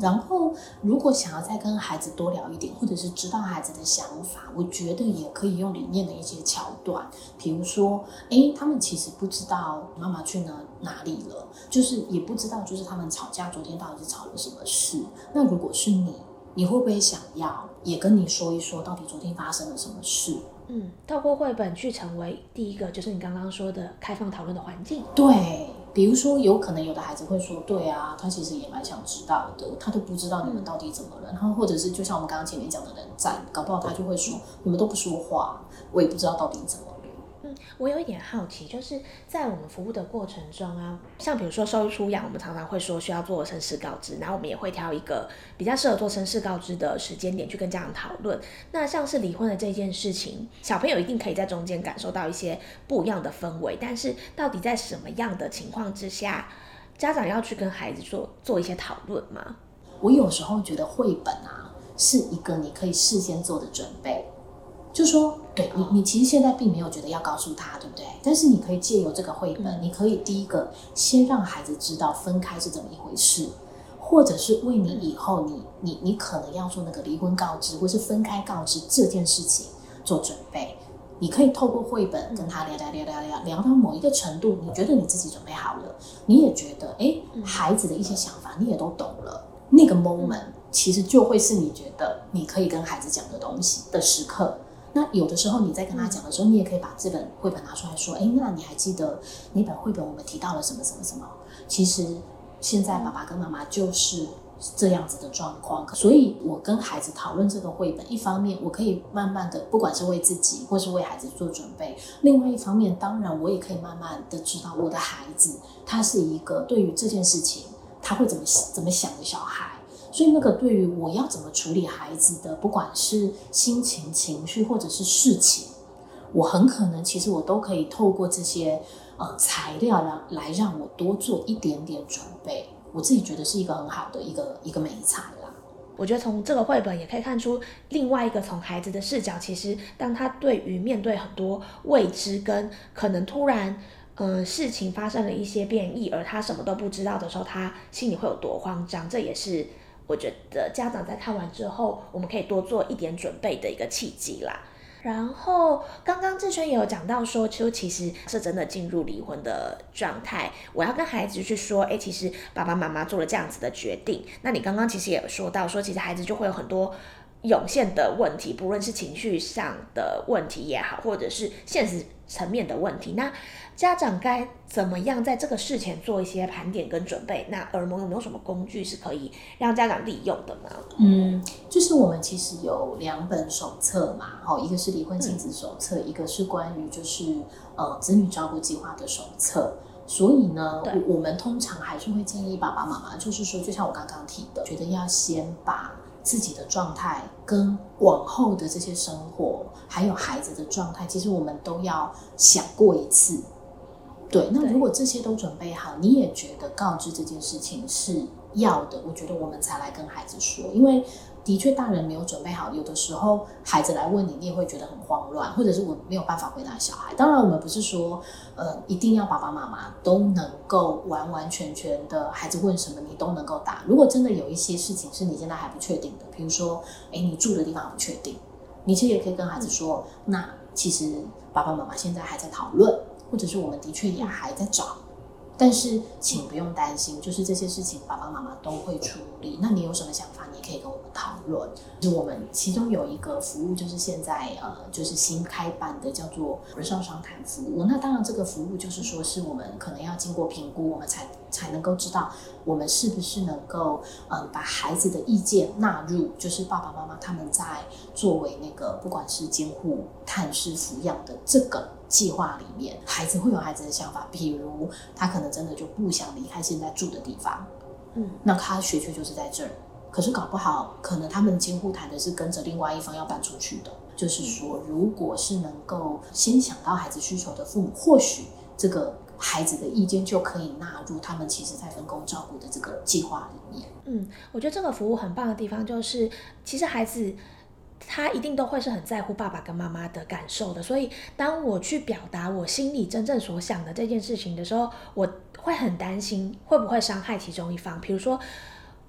然后，如果想要再跟孩子多聊一点，或者是知道孩子的想法，我觉得也可以用里面的一些桥段，比如说，哎，他们其实不知道妈妈去哪哪里了，就是也不知道，就是他们吵架昨天到底是吵了什么事。那如果是你，你会不会想要也跟你说一说，到底昨天发生了什么事？嗯，透过绘本去成为第一个，就是你刚刚说的开放讨论的环境。对。比如说，有可能有的孩子会说：“对啊，他其实也蛮想知道的，他都不知道你们到底怎么了。”然后，或者是就像我们刚刚前面讲的人在，搞不好他就会说：“你们都不说话，我也不知道到底怎么。”嗯，我有一点好奇，就是在我们服务的过程中啊，像比如说收出养，我们常常会说需要做绅士告知，然后我们也会挑一个比较适合做绅士告知的时间点去跟家长讨论。那像是离婚的这件事情，小朋友一定可以在中间感受到一些不一样的氛围，但是到底在什么样的情况之下，家长要去跟孩子做做一些讨论吗？我有时候觉得绘本啊，是一个你可以事先做的准备。就说，对你，你其实现在并没有觉得要告诉他，对不对？但是你可以借由这个绘本，你可以第一个先让孩子知道分开是怎么一回事，或者是为你以后你你你可能要做那个离婚告知，或是分开告知这件事情做准备。你可以透过绘本跟他聊聊聊聊聊聊到某一个程度，你觉得你自己准备好了，你也觉得哎，孩子的一些想法你也都懂了，那个 moment 其实就会是你觉得你可以跟孩子讲的东西的时刻。那有的时候你在跟他讲的时候，你也可以把这本绘本拿出来说：“哎，那你还记得那本绘本我们提到了什么什么什么？其实现在爸爸跟妈妈就是这样子的状况。所以我跟孩子讨论这个绘本，一方面我可以慢慢的，不管是为自己或是为孩子做准备；另外一方面，当然我也可以慢慢的知道我的孩子他是一个对于这件事情他会怎么怎么想的小孩。”所以，那个对于我要怎么处理孩子的，不管是心情、情绪，或者是事情，我很可能其实我都可以透过这些呃材料让来让我多做一点点准备。我自己觉得是一个很好的一个一个美材啦。我觉得从这个绘本也可以看出另外一个从孩子的视角，其实当他对于面对很多未知跟可能突然嗯事情发生了一些变异，而他什么都不知道的时候，他心里会有多慌张。这也是。我觉得家长在看完之后，我们可以多做一点准备的一个契机啦。然后刚刚志轩也有讲到说，就其实是真的进入离婚的状态，我要跟孩子去说，哎，其实爸爸妈妈做了这样子的决定。那你刚刚其实也有说到，说其实孩子就会有很多涌现的问题，不论是情绪上的问题也好，或者是现实层面的问题，那。家长该怎么样在这个事前做一些盘点跟准备？那耳膜有没有什么工具是可以让家长利用的呢？嗯，就是我们其实有两本手册嘛，好，一个是离婚亲子手册，一个是关于就是呃子女照顾计划的手册。所以呢，我们通常还是会建议爸爸妈妈，就是说，就像我刚刚提的，觉得要先把。自己的状态跟往后的这些生活，还有孩子的状态，其实我们都要想过一次。对，那如果这些都准备好，你也觉得告知这件事情是要的，我觉得我们才来跟孩子说，因为。的确，大人没有准备好，有的时候孩子来问你，你也会觉得很慌乱，或者是我没有办法回答小孩。当然，我们不是说，呃，一定要爸爸妈妈都能够完完全全的，孩子问什么你都能够答。如果真的有一些事情是你现在还不确定的，比如说，哎，你住的地方不确定，你其实也可以跟孩子说，那其实爸爸妈妈现在还在讨论，或者是我们的确也还在找。但是，请不用担心，就是这些事情爸爸妈妈都会处理。那你有什么想法，你可以跟我们讨论。就我们其中有一个服务，就是现在呃，就是新开办的，叫做儿少商谈服务。那当然，这个服务就是说，是我们可能要经过评估，我们才才能够知道，我们是不是能够嗯，把孩子的意见纳入，就是爸爸妈妈他们在作为那个不管是监护、探视、抚养的这个。计划里面，孩子会有孩子的想法，比如他可能真的就不想离开现在住的地方，嗯，那他学区就是在这儿，可是搞不好可能他们监护谈的是跟着另外一方要搬出去的。就是说，如果是能够先想到孩子需求的父母，或许这个孩子的意见就可以纳入他们其实在分工照顾的这个计划里面。嗯，我觉得这个服务很棒的地方就是，其实孩子。他一定都会是很在乎爸爸跟妈妈的感受的，所以当我去表达我心里真正所想的这件事情的时候，我会很担心会不会伤害其中一方。比如说，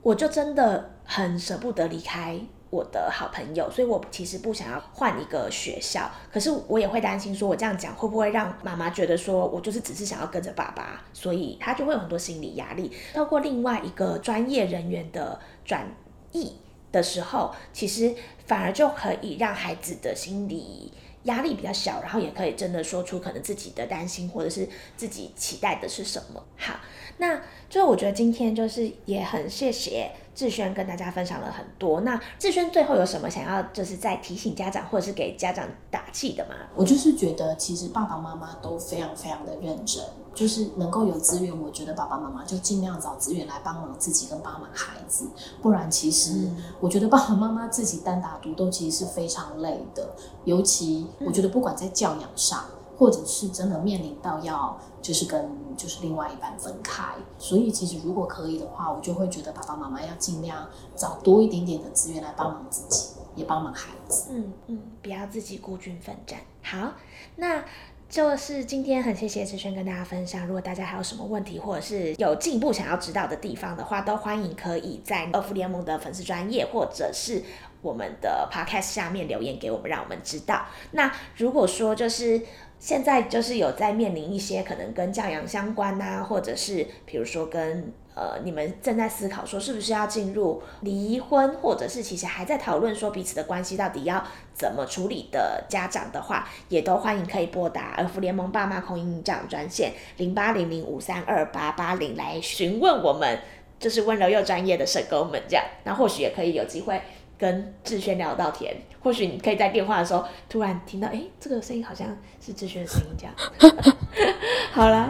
我就真的很舍不得离开我的好朋友，所以我其实不想要换一个学校。可是我也会担心，说我这样讲会不会让妈妈觉得说我就是只是想要跟着爸爸，所以他就会有很多心理压力。透过另外一个专业人员的转译。的时候，其实反而就可以让孩子的心理压力比较小，然后也可以真的说出可能自己的担心或者是自己期待的是什么。好，那就我觉得今天就是也很谢谢志轩跟大家分享了很多。那志轩最后有什么想要就是在提醒家长或者是给家长打气的吗？我就是觉得其实爸爸妈妈都非常非常的认真。就是能够有资源，我觉得爸爸妈妈就尽量找资源来帮忙自己跟帮忙孩子，不然其实我觉得爸爸妈妈自己单打独斗其实是非常累的。尤其我觉得不管在教养上，或者是真的面临到要就是跟就是另外一半分开，所以其实如果可以的话，我就会觉得爸爸妈妈要尽量找多一点点的资源来帮忙自己，也帮忙孩子。嗯嗯，不要自己孤军奋战。好，那。就是今天很谢谢志轩跟大家分享。如果大家还有什么问题，或者是有进一步想要知道的地方的话，都欢迎可以在二福联盟的粉丝专业，或者是我们的 podcast 下面留言给我们，让我们知道。那如果说就是现在就是有在面临一些可能跟教养相关呐，或者是比如说跟呃，你们正在思考说是不是要进入离婚，或者是其实还在讨论说彼此的关系到底要怎么处理的家长的话，也都欢迎可以拨打儿福联盟爸妈空音教养专线零八零零五三二八八零来询问我们，就是温柔又专业的社工们这样，那或许也可以有机会。跟志轩聊到天，或许你可以在电话的时候突然听到，哎，这个声音好像是志轩的声音，这样。[LAUGHS] 好了，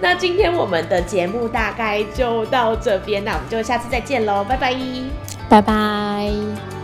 那今天我们的节目大概就到这边，那我们就下次再见喽，拜拜，拜拜。